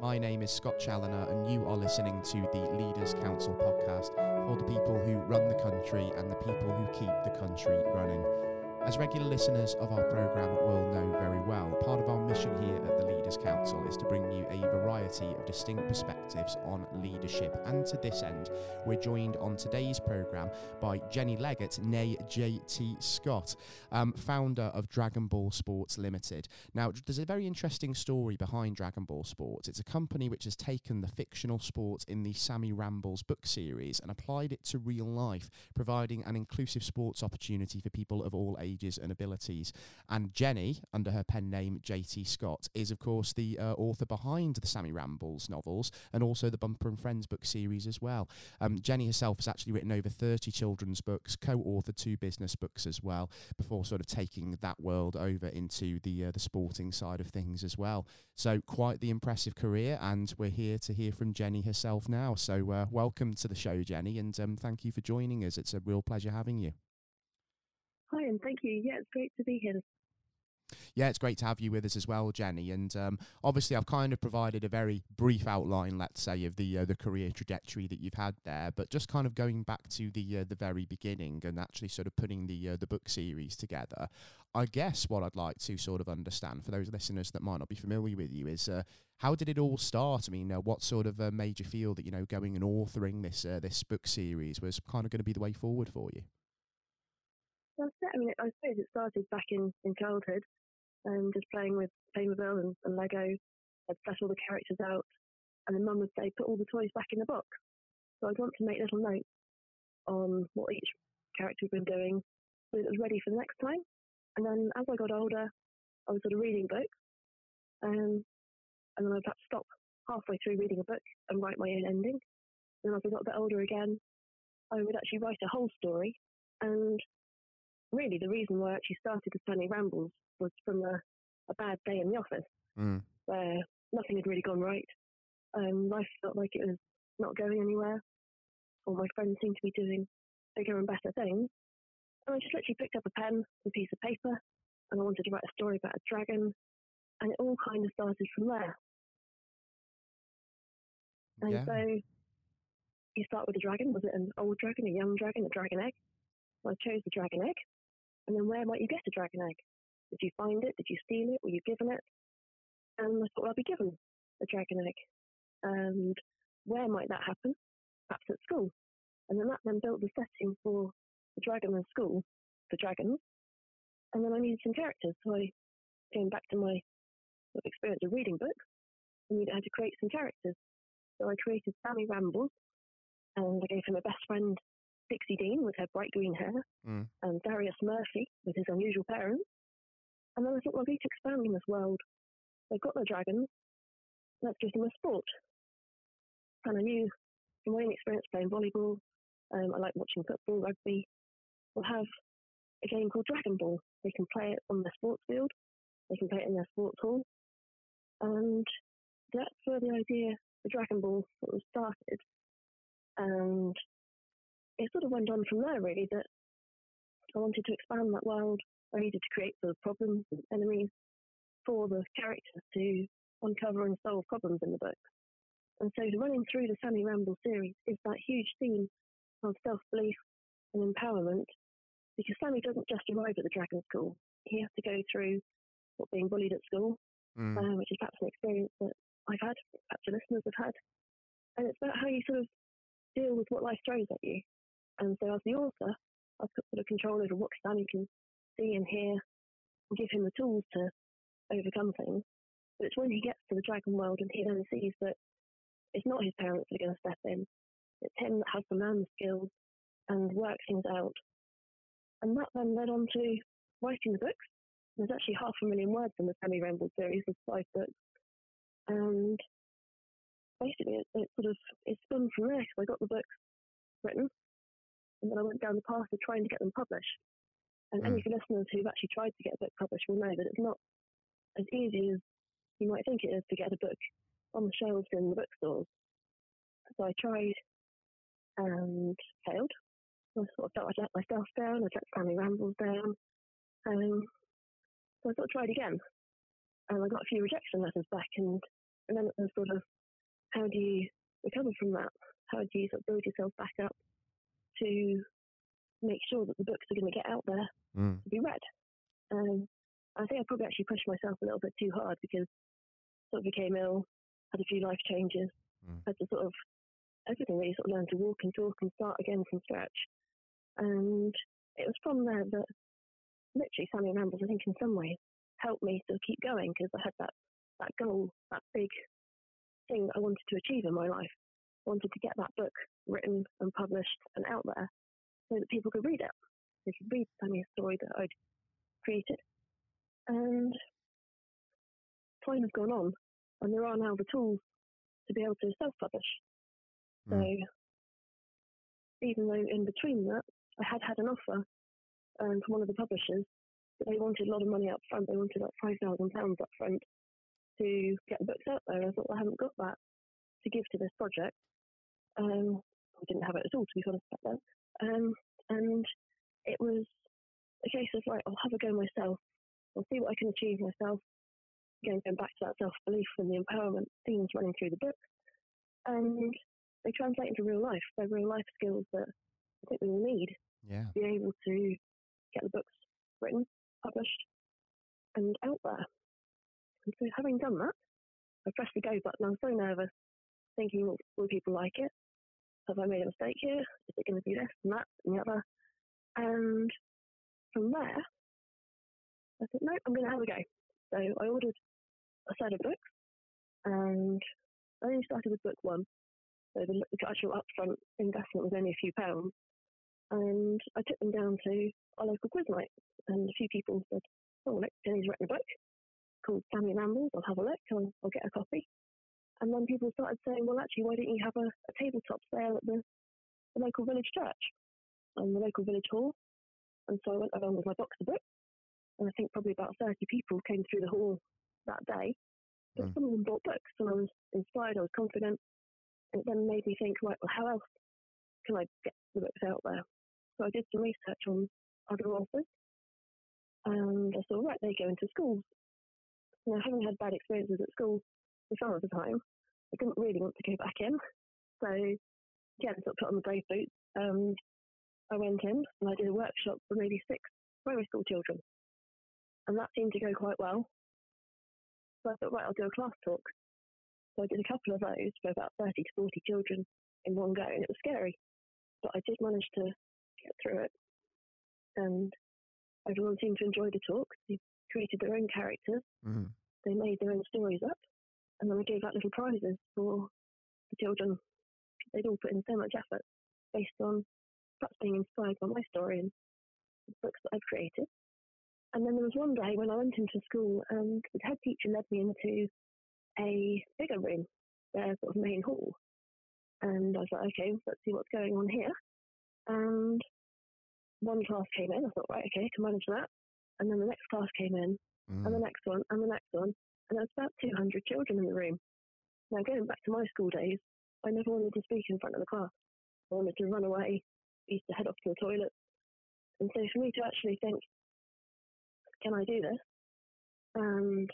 My name is Scott Challoner, and you are listening to the Leaders Council podcast for the people who run the country and the people who keep the country running. As regular listeners of our programme will know very well, part of our mission here at the Leaders Council is to bring you a variety of distinct perspectives on leadership. And to this end, we're joined on today's programme by Jenny Leggott, nay JT Scott, um, founder of Dragon Ball Sports Limited. Now, there's a very interesting story behind Dragon Ball Sports. It's a company which has taken the fictional sport in the Sammy Rambles book series and applied it to real life, providing an inclusive sports opportunity for people of all ages and abilities. And Jenny, under her pen name JT Scott, is of course the uh, author behind the Sammy Rambles novels and also the Bumper and Friends book series as well. Um, Jenny herself has actually written over 30 children's books, co-authored two business books as well, before sort of taking that world over into the uh, the sporting side of things as well. So quite the impressive career, and we're here to hear from Jenny herself now. So uh, welcome to the show, Jenny, and um, thank you for joining us. It's a real pleasure having you. Hi, and thank you. Yeah, it's great to be here. Yeah, it's great to have you with us as well, Jenny. And um, obviously, I've kind of provided a very brief outline, let's say, of the uh, the career trajectory that you've had there. But just kind of going back to the uh, the very beginning and actually sort of putting the uh, the book series together. I guess what I'd like to sort of understand for those listeners that might not be familiar with you is uh, how did it all start? I mean, uh, what sort of uh, made you feel that you know going and authoring this this book series was kind of going to be the way forward for you? That's it. I mean, I suppose it started back in, in childhood, um, just playing with Playmobil and, and Lego. I'd set all the characters out, and then Mum would say, put all the toys back in the box. So I'd want to make little notes on what each character had been doing so that it was ready for the next time. And then as I got older, I was sort of reading books, um, and then I'd have to stop halfway through reading a book and write my own ending. And as I got a bit older again, I would actually write a whole story and really the reason why I actually started the Sammy Rambles was from a, a bad day in the office mm. where nothing had really gone right. Um, life felt like it was not going anywhere. All my friends seemed to be doing bigger and better things. And I just literally picked up a pen, and a piece of paper, and I wanted to write a story about a dragon. And it all kind of started from there. And yeah. so you start with a dragon. Was it an old dragon, a young dragon, a dragon egg? Well, I chose the dragon egg. And then where might you get a dragon egg? Did you find it? Did you steal it? Were you given it? And I thought, well, I'll be given a dragon egg. And where might that happen? Perhaps at school. And then that then built the setting for the dragon and school for dragons. And then I needed some characters. So I came back to my experience of reading books and I had to create some characters. So I created Sammy Rambles and I gave him a best friend Dixie Dean with her bright green hair, mm. and Darius Murphy with his unusual parents. And then I thought, well, I need to expand on this world. They've got their dragons. Let's give them a sport. And I knew from my own experience playing volleyball, um, I like watching football, rugby. We'll have a game called Dragon Ball. They can play it on their sports field. They can play it in their sports hall. And that's where the idea for Dragon Ball sort of started. And it sort of went on from there, really, that I wanted to expand that world. I needed to create the problems and enemies for the characters to uncover and solve problems in the book. And so running through the Sammy Ramble series is that huge theme of self-belief and empowerment because Sammy doesn't just arrive at the Dragon School. He has to go through what being bullied at school, mm. uh, which is perhaps an experience that I've had, perhaps the listeners have had. And it's about how you sort of deal with what life throws at you. And so as the author, I've got sort of control over what Sammy can see and hear and give him the tools to overcome things. But it's when he gets to the dragon world and he then sees that it's not his parents that are going to step in. It's him that has the skills and work things out. And that then led on to writing the books. There's actually half a million words in the Sammy Ramble series of five books. And basically, it, it sort of it spun from there because I got the books written and then I went down the path of trying to get them published. And mm. any of your listeners who've actually tried to get a book published will know that it's not as easy as you might think it is to get a book on the shelves in the bookstores. So I tried and failed. I sort of felt I'd let myself down, I'd let Sammy Rambles down. Um, so I sort of tried again. And I got a few rejection letters back, and And then it was sort of, how do you recover from that? How do you sort of build yourself back up to make sure that the books are going to get out there Mm. to be read? Um, I think I probably actually pushed myself a little bit too hard because sort of became ill, had a few life changes, Mm. had to sort of everything really sort of learn to walk and talk and start again from scratch. And it was from there that literally Sammy Rambles, I think, in some ways helped me to keep going because I had that, that goal, that big thing that I wanted to achieve in my life. Wanted to get that book written and published and out there so that people could read it. They could read Sammy's story that I'd created. And time has gone on, and there are now the tools to be able to self-publish. So Mm. even though in between that, I had had an offer um, from one of the publishers that they wanted a lot of money up front. They wanted like five thousand pounds up front to get the books out there. I thought well, I haven't got that to give to this project. Um, I didn't have it at all, to be honest, back then. Um, and it was a case of right, I'll have a go myself. I'll see what I can achieve myself. Again, going back to that self belief and the empowerment themes running through the book. And they translate into real life. They're real life skills that I think we all need Yeah. to be able to get the books written, published, and out there. And so, having done that, I pressed the go button. I was so nervous, thinking, will, people like it? Have I made a mistake here? Is it going to be this and that and the other? And from there, I said, no, I'm going to have a go. So I ordered a set of books, and I only started with book one. So the, the actual upfront investment was only a few pounds. And I took them down to our local quiz night, and a few people said, "Oh, look, Jenny's written a book called Sammy Rambles. I'll have a look. I'll, I'll get a copy." And then people started saying, "Well, actually, why don't you have a, a tabletop sale at the, the local village church and the local village hall?" And so I went along with my box of books, and I think probably about 30 people came through the hall that day. But Mm. some of them bought books, and I was inspired. I was confident. And it then made me think, right, well, how else can I get the books out there? So I did some research on other authors, and I saw, right, they go into schools. Now, having had bad experiences at school for some of the time, I didn't really want to go back in. So, yeah, I sort of put on the brave boots, and I went in and I did a workshop for maybe six primary school children. And that seemed to go quite well. So I thought, right, I'll do a class talk. So I did a couple of those for about 30 to 40 children in one go, and it was scary. But I did manage to get through it. And everyone seemed to enjoy the talk. They created their own characters, Mm. they made their own stories up, and then we gave out little prizes for the children. They'd all put in so much effort based on perhaps being inspired by my story and the books that I've created. And then there was one day when I went into school and the head teacher led me into a bigger room, their sort of main hall. And I was like, okay, let's see what's going on here. And one class came in. I thought, right, okay, I can manage that. And then the next class came in, and the Mm. next one, and the next one. And there was about 200 children in the room. Now, going back to my school days, I never wanted to speak in front of the class. I wanted to run away, used to head off to the toilet. And so for me to actually think, can I do this? And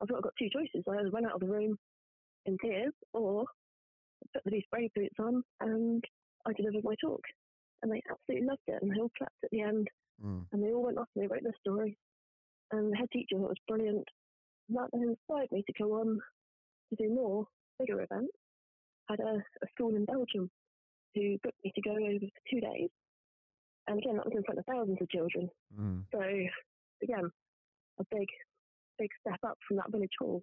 I thought I've got two choices. I either run out of the room in tears or put these brave boots on and I delivered my talk. And they absolutely loved it and they all clapped at the end Mm. and they all went off and they wrote their story. And the head teacher thought it was brilliant. That then inspired me to go on to do more bigger events. I Had a, a school in Belgium who booked me to go over for two days. And again, that was in front of thousands of children. Mm. So again, a big, big step up from that village hall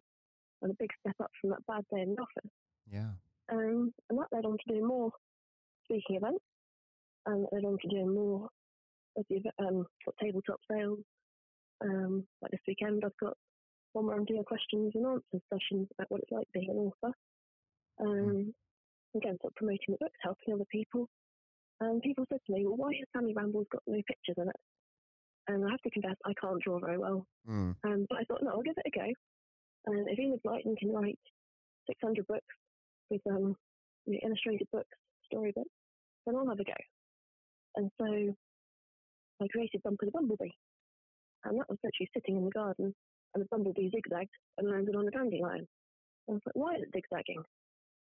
and a big step up from that bad day in the office. Yeah. Um, and that led on to doing more speaking events and that led on to doing more of the um, sort of tabletop sales. Um, like this weekend, I've got one where I'm doing questions and answers sessions about what it's like being an author. Um, Again, sort of promoting the books, helping other people. And people said to me, well, why has Sammy Rambles got no pictures in it? And I have to confess, I can't draw very well. Mm. Um, but I thought, no, I'll give it a go. And if Enid Blyton can write 600 books with um, illustrated books, storybooks, then I'll have a go. And so I created Bumper the Bumblebee. And that was literally sitting in the garden, and the bumblebee zigzagged and landed on a dandelion. I was like, why is it zigzagging?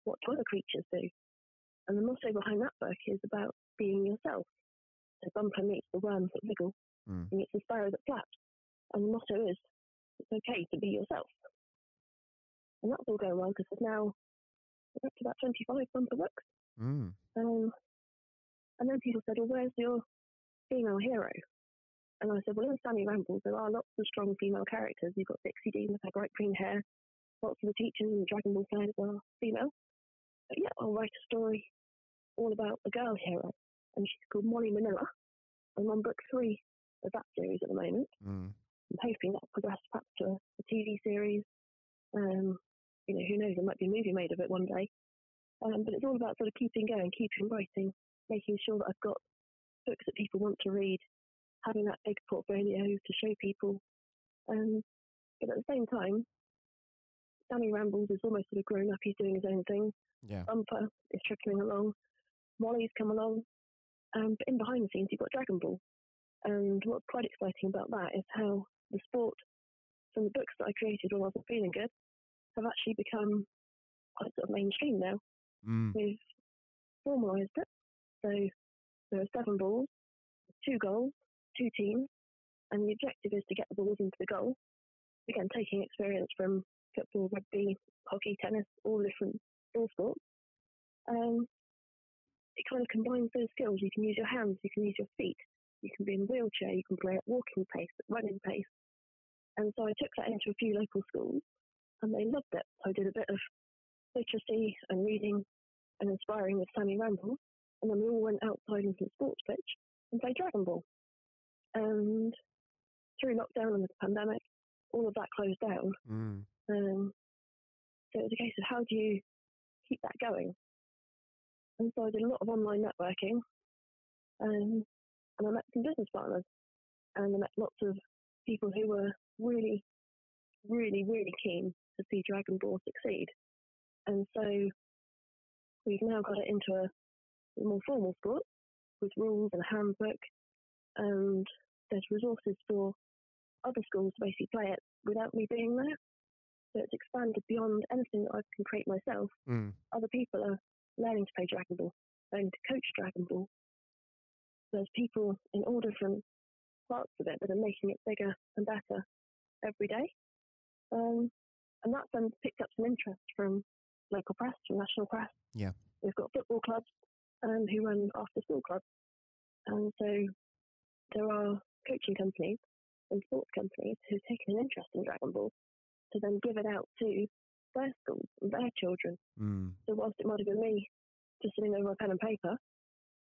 What do other creatures do? And the motto behind that book is about being yourself. So Bumper meets the worms that wriggle, Mm. and it's the sparrow that flaps. And the motto is, it's okay to be yourself. And that's all going well because there's now we're up to about 25 Bumper books. Mm. Um, and then people said, well, where's your female hero? And I said, well, in Sammy Rambles, there are lots of strong female characters. You've got Dixie Dean with her bright green hair. Lots of the teachers in the Dragon Ball side are female. But yeah, I'll write a story all about a girl hero. And she's called Molly Manila. I'm on book three of that series at the moment. Mm. I'm hoping that'll progress perhaps to a, a TV series. Um, you know, who knows, there might be a movie made of it one day. Um, but it's all about sort of keeping going, keeping writing, making sure that I've got books that people want to read, having that big portfolio to show people. Um, but at the same time, Sammy Rambles is almost sort of grown up. He's doing his own thing. Yeah. Bumper is trickling along. Molly's come along. Um, but in behind the scenes, you've got Dragon Ball. And what's quite exciting about that is how the sport from the books that I created when I wasn't feeling good have actually become quite sort of mainstream now. Mm. We've formalised it. So there are seven balls, two goals, two teams, and the objective is to get the balls into the goal. Again, taking experience from football, rugby, hockey, tennis, all different ball sports. Um, it kind of combines those skills. You can use your hands, you can use your feet, you can be in a wheelchair, you can play at walking pace, at running pace. And so I took that into a few local schools, and they loved it. So I did a bit of literacy and reading and inspiring with Sammy Ramble, and then we all went outside into the sports pitch and played Dragon Ball. And through lockdown and the pandemic, all of that closed down. Mm. Um, so it was a case of how do you keep that going? And so I did a lot of online networking, um, and I met some business partners, and I met lots of people who were really, really, really keen to see Dragon Ball succeed. And so we've now got it into a, a more formal sport with rules and a handbook, and there's resources for other schools to basically play it without me being there. So it's expanded beyond anything that I can create myself. Mm. Other people are learning to play Dragon Ball, learning to coach Dragon Ball. There's people in all different parts of it that are making it bigger and better every day. Um, and that's then picked up some interest from local press, from national press. Yeah. We've got football clubs um, who run after school clubs. And so there are coaching companies and sports companies who've taken an interest in Dragon Ball to then give it out to their schools and their children. Mm. So whilst it might have been me just sitting over a pen and paper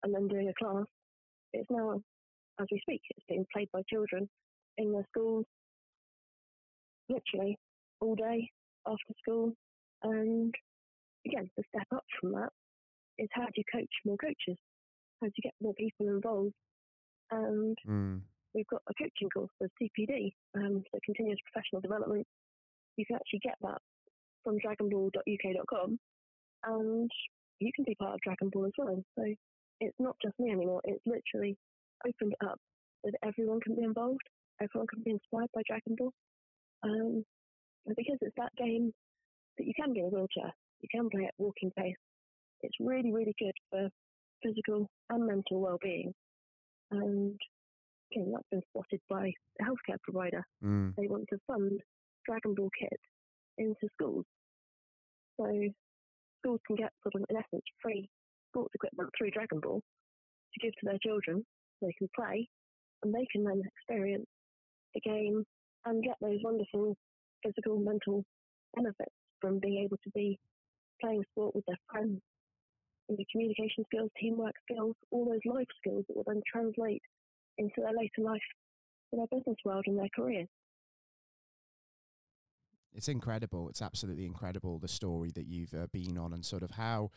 and then doing a class, it's now, as we speak, it's being played by children in their schools, literally all day after school. And again, the step up from that is how do you coach more coaches? How do you get more people involved? And Mm. we've got a coaching course for CPD, um, so continuous professional development. You can actually get that from dragonball.uk.com, and you can be part of Dragon Ball as well. So it's not just me anymore. It's literally opened up so that everyone can be involved. Everyone can be inspired by Dragon Ball. Um, and because it's that game that you can be in a wheelchair, you can play at walking pace. It's really, really good for physical and mental well-being. And again, that's been spotted by the healthcare provider. Mm. They want to fund Dragon Ball kit into schools. So schools can get sort of, in essence, free sports equipment through Dragon Ball to give to their children so they can play and they can then experience the game and get those wonderful physical, mental benefits from being able to be playing sport with their friends. You know, communication skills, teamwork skills, all those life skills that will then translate into their later life in their business world and their careers. It's incredible. It's absolutely incredible the story that you've uh, been on and sort of how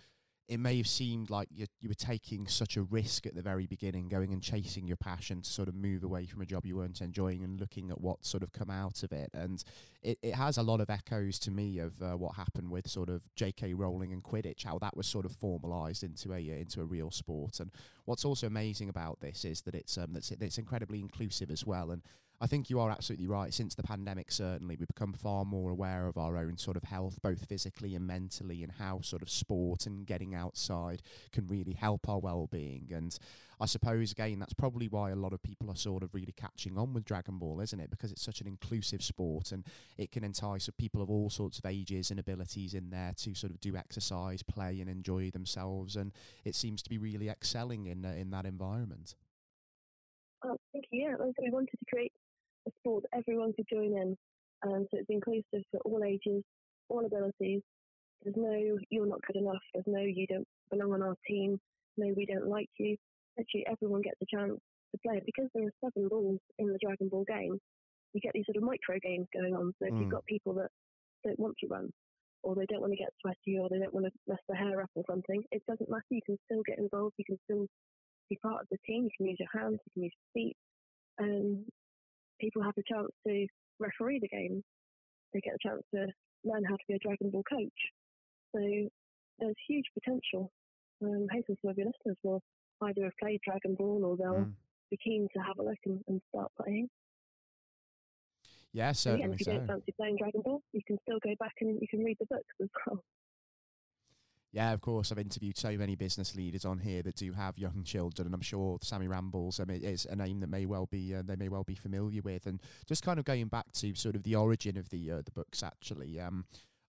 it may have seemed like you, you were taking such a risk at the very beginning, going and chasing your passion to sort of move away from a job you weren't enjoying and looking at what sort of come out of it. And it, it has a lot of echoes to me of uh, what happened with sort of J.K. Rowling and Quidditch, how that was sort of formalised into a uh, into a real sport. And what's also amazing about this is that it's um, that's it's incredibly inclusive as well. And I think you are absolutely right. Since the pandemic, certainly, we've become far more aware of our own sort of health, both physically and mentally, and how sort of sport and getting outside can really help our well-being. And I suppose again that's probably why a lot of people are sort of really catching on with Dragon Ball, isn't it? Because it's such an inclusive sport and it can entice people of all sorts of ages and abilities in there to sort of do exercise, play, and enjoy themselves. And it seems to be really excelling in uh, in that environment. Oh. Yeah, like we wanted to create a sport that everyone could join in, um, so it's inclusive for all ages, all abilities. There's no you're not good enough. There's no you don't belong on our team. No, we don't like you actually everyone gets a chance to play it because there are seven balls in the Dragon Ball game. You get these sort of micro games going on. So if mm. you've got people that don't want to run, or they don't want to get sweaty, or they don't want to mess their hair up or something, it doesn't matter. You can still get involved. You can still be part of the team. You can use your hands. You can use your feet. And people have a chance to referee the game. They get a chance to learn how to be a Dragon Ball coach. So there's huge potential. Um, hopefully some of your listeners will either have played Dragon Ball or they'll mm. be keen to have a look and, and start playing. Yeah, certainly. yeah, if you so. don't fancy playing Dragon Ball, you can still go back and you can read the books as well. Yeah, of course. I've interviewed so many business leaders on here that do have young children, and I'm sure Sammy Rambles mean, is a name that may well be uh, they may well be familiar with. And just kind of going back to sort of the origin of the uh, the books, actually. Um,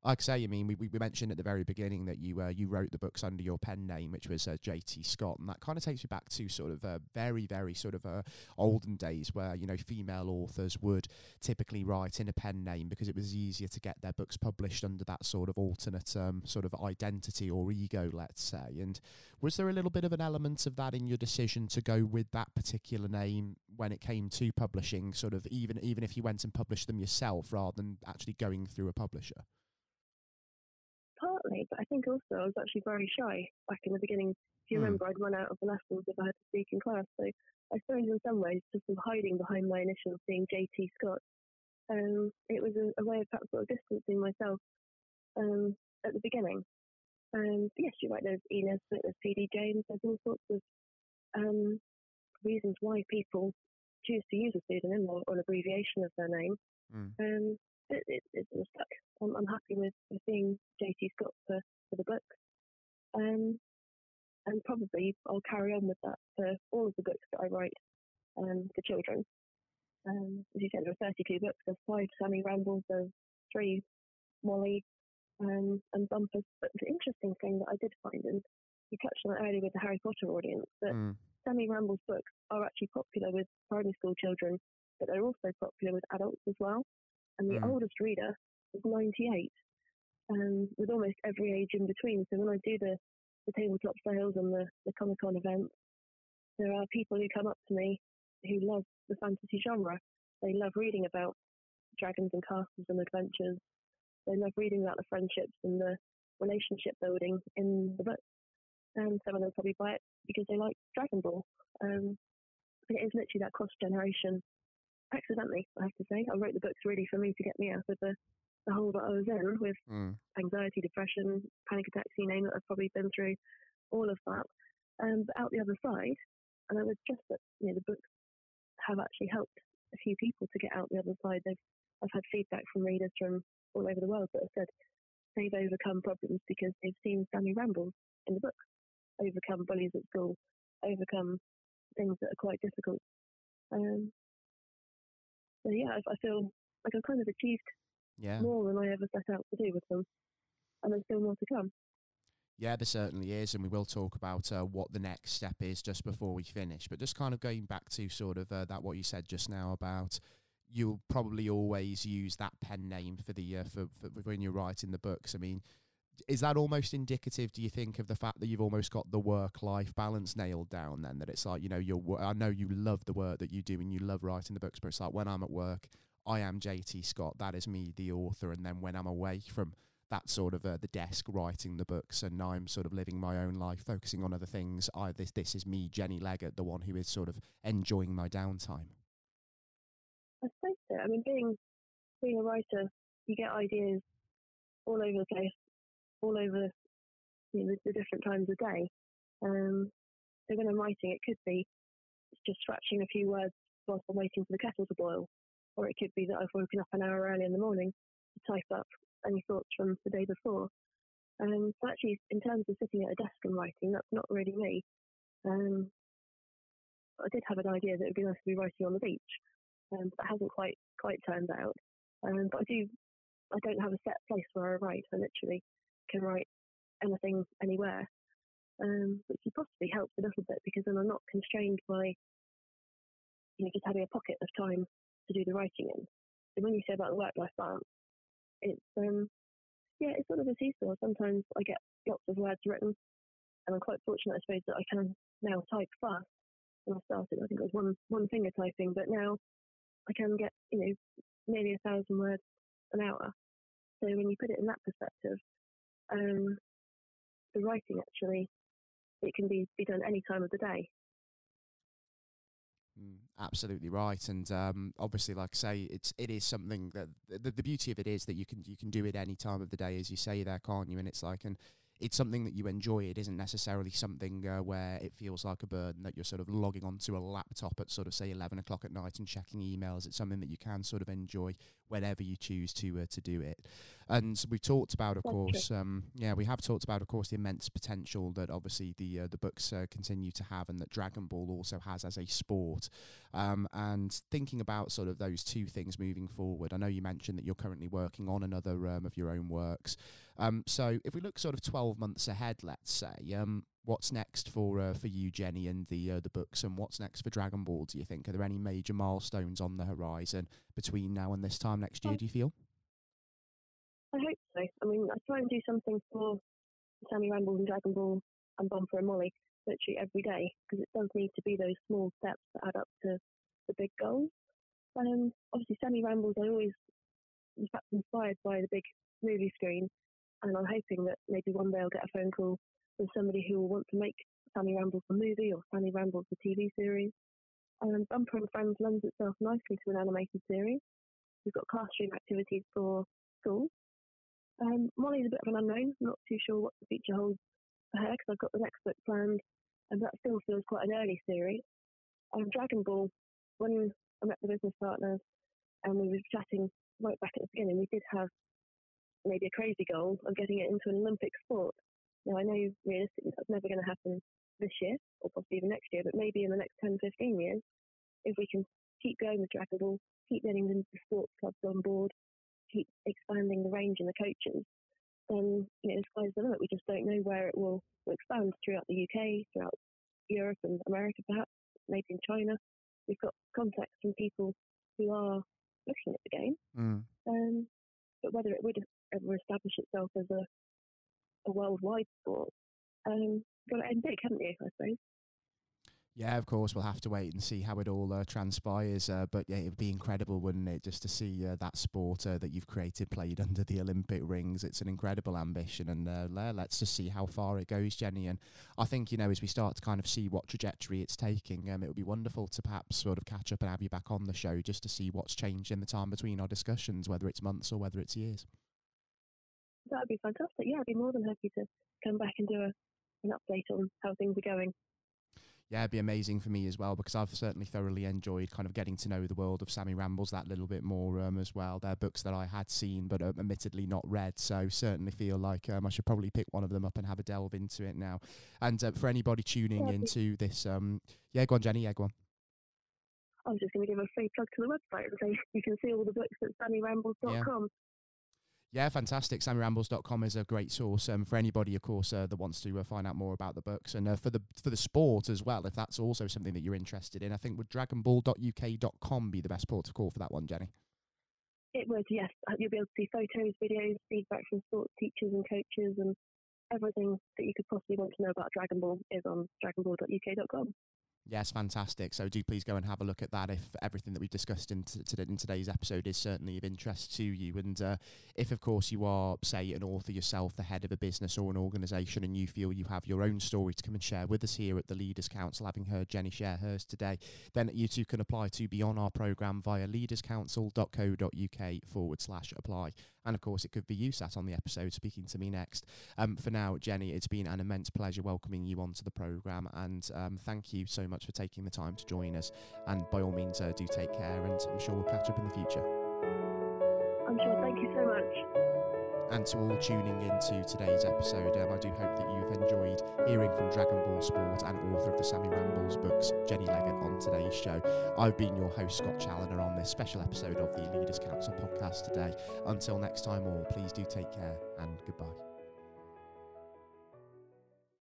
like I say, I mean, we, we mentioned at the very beginning that you uh, you wrote the books under your pen name, which was uh, J.T. Scott, and that kind of takes you back to sort of uh, very, very sort of uh, olden days where you know female authors would typically write in a pen name because it was easier to get their books published under that sort of alternate um, sort of identity or ego, let's say. And was there a little bit of an element of that in your decision to go with that particular name when it came to publishing, sort of even even if you went and published them yourself rather than actually going through a publisher? Partly, but I think also I was actually very shy back in the beginning. If you mm. remember, I'd run out of the lessons if I had to speak in class. So I suppose in some ways, just of hiding behind my initials being JT Scott, um, it was a, a, way of perhaps sort of distancing myself um, at the beginning. Um, yes, you're right. There's Enos, there's PD James. There's all sorts of um, reasons why people choose to use a pseudonym or, or an abbreviation of their name. Mm. Um, it, it, it's stuck. I'm, I'm happy with, with being JT Scott for, for the book. Um, and probably I'll carry on with that for all of the books that I write um, for children. Um, as you said, there are 32 books. There's five Sammy Rambles, there's three Molly, um, and Bumpers. But the interesting thing that I did find, and you touched on it earlier with the Harry Potter audience, that mm. Sammy Rambles books are actually popular with primary school children, but they're also popular with adults as well and the mm. oldest reader is 98, um, with almost every age in between. So when I do the, the tabletop sales and the, the Comic Con events, there are people who come up to me who love the fantasy genre. They love reading about dragons and castles and adventures. They love reading about the friendships and the relationship building in the book. And some of them probably buy it because they like Dragon Ball. Um, it is literally that cross generation accidentally, I have to say. I wrote the books really for me to get me out of the, the hole that I was in with mm. anxiety, depression, panic attacks, you name it. I've probably been through all of that. Um, but out the other side, and I was just that you know the books have actually helped a few people to get out the other side. They've, I've had feedback from readers from all over the world that have said they've overcome problems because they've seen Sammy Rambles in the book, overcome bullies at school, overcome things that are quite difficult. Um, so yeah, I, I feel like I've kind of achieved yeah. more than I ever set out to do with them, and there's still more to come. Yeah, there certainly is, and we will talk about uh, what the next step is just before we finish. But just kind of going back to sort of uh, that what you said just now about you'll probably always use that pen name for the uh, for, for when you're writing the books. I mean, is that almost indicative do you think of the fact that you've almost got the work life balance nailed down then? That it's like you know you're i know you love the work that you do and you love writing the books but it's like when i'm at work i am jt scott that is me the author and then when i'm away from that sort of uh, the desk writing the books and i'm sort of living my own life focusing on other things i this this is me jenny leggott the one who is sort of enjoying my downtime. I suppose so. I mean being being a writer you get ideas all over the place all over you know, the, different times of day. Um, So when I'm writing, it could be just scratching a few words whilst I'm waiting for the kettle to boil, or it could be that I've woken up an hour early in the morning to type up any thoughts from the day before. Um, so actually, in terms of sitting at a desk and writing, that's not really me. Um, I did have an idea that it would be nice to be writing on the beach, um, but that hasn't quite quite turned out. Um, but I do, I don't have a set place where I write. I literally can write anything anywhere, um, which possibly helps a little bit because then I'm not constrained by, you know, just having a pocket of time to do the writing in. So when you say about the work-life balance, it's um, yeah, it's sort of a seesaw. Sometimes I get lots of words written, and I'm quite fortunate, I suppose, that I can now type fast. When I started, I think it was one one finger typing, but now I can get you know nearly a thousand words an hour. So when you put it in that perspective, um, the writing actually it can be, be done any time of the day. Mm, absolutely right, and um, obviously, like I say, it's it is something that the, the beauty of it is that you can you can do it any time of the day, as you say there, can't you? And it's like, and it's something that you enjoy. It isn't necessarily something uh, where it feels like a burden that you're sort of logging onto a laptop at sort of say 11 o'clock at night and checking emails. It's something that you can sort of enjoy whenever you choose to uh, to do it. And we've talked about, of course, um, yeah, we have talked about, of course, the immense potential that obviously the uh, the books uh, continue to have, and that Dragon Ball also has as a sport. Um, and thinking about sort of those two things moving forward, I know you mentioned that you're currently working on another um, of your own works. Um, so if we look sort of 12 months ahead, let's say, um, what's next for uh, for you, Jenny, and the uh, the books, and what's next for Dragon Ball? Do you think are there any major milestones on the horizon between now and this time next year? Do you feel? I hope so. I mean, I try and do something for Sammy Rambles and Dragon Ball and Bumper and Molly literally every day because it does need to be those small steps that add up to the big goals. Um, obviously, Sammy Rambles, I always in fact inspired by the big movie screen and I'm hoping that maybe one day I'll get a phone call from somebody who will want to make Sammy Rambles a movie or Sammy Rambles a TV series. And Bumper and Friends lends itself nicely to an animated series. We've got classroom activities for schools. Um, Molly's a bit of an unknown. Not too sure what the future holds for her because I've got the next book planned, and that still feels quite an early series. Um, Dragon Ball, when I met the business partners and we were chatting right back at the beginning, we did have maybe a crazy goal of getting it into an Olympic sport. Now, I know realistically that's never going to happen this year or possibly even next year, but maybe in the next 10, 15 years, if we can keep going with Dragon Ball, keep getting the sports clubs on board, keep expanding the range and the coaches, then you know, the sky's the limit. We just don't know where it will, will expand throughout the UK, throughout Europe and America, perhaps, maybe in China. We've got contacts from people who are looking at the game. Mm. Um, but whether it would establish itself as a, a worldwide sport, um, got to end big, haven't you? I suppose. Yeah, of course, we'll have to wait and see how it all uh, transpires. Uh, but yeah, it'd be incredible, wouldn't it, just to see uh, that sport uh, that you've created played under the Olympic rings. It's an incredible ambition, and uh, let's just see how far it goes, Jenny. And I think you know, as we start to kind of see what trajectory it's taking, um, it would be wonderful to perhaps sort of catch up and have you back on the show just to see what's changed in the time between our discussions, whether it's months or whether it's years. That'd be fantastic. Yeah, I'd be more than happy to come back and do a, an update on how things are going yeah, it'd be amazing for me as well because I've certainly thoroughly enjoyed kind of getting to know the world of Sammy Rambles that little bit more um, as well. They're books that I had seen but um, admittedly not read, so certainly feel like um, I should probably pick one of them up and have a delve into it now. And uh, for anybody tuning yeah, into this, um, yeah, go on, Jenny, yeah, go on. I was just going to give a free plug to the website and say you can see all the books at sammyrambles.com. Yeah. Yeah, fantastic. SammyRambles.com is a great source um, for anybody, of course, uh, that wants to uh, find out more about the books and uh, for the for the sport as well. If that's also something that you're interested in, I think would DragonBall.uk.com be the best port of call for that one, Jenny? It would, yes. Uh, you'll be able to see photos, videos, feedback from sports teachers and coaches, and everything that you could possibly want to know about Dragon Ball is on DragonBall.uk.com. Yes, fantastic. So do please go and have a look at that if everything that we've discussed in, t- in today's episode is certainly of interest to you. And uh, if, of course, you are, say, an author yourself, the head of a business or an organisation, and you feel you have your own story to come and share with us here at the Leaders Council, having heard Jenny share hers today, then you too can apply to be on our programme via leaderscouncil.co.uk forward slash apply. And of course, it could be you sat on the episode speaking to me next. Um, for now, Jenny, it's been an immense pleasure welcoming you onto the programme. And um, thank you so much for taking the time to join us. And by all means, uh, do take care. And I'm sure we'll catch up in the future. I'm sure. Thank you so much and to all tuning into today's episode. Um, I do hope that you've enjoyed hearing from Dragon Ball Sport and author of the Sammy Rambles books, Jenny Leggott, on today's show. I've been your host, Scott Challoner, on this special episode of the Leaders Council podcast today. Until next time, all, please do take care and goodbye.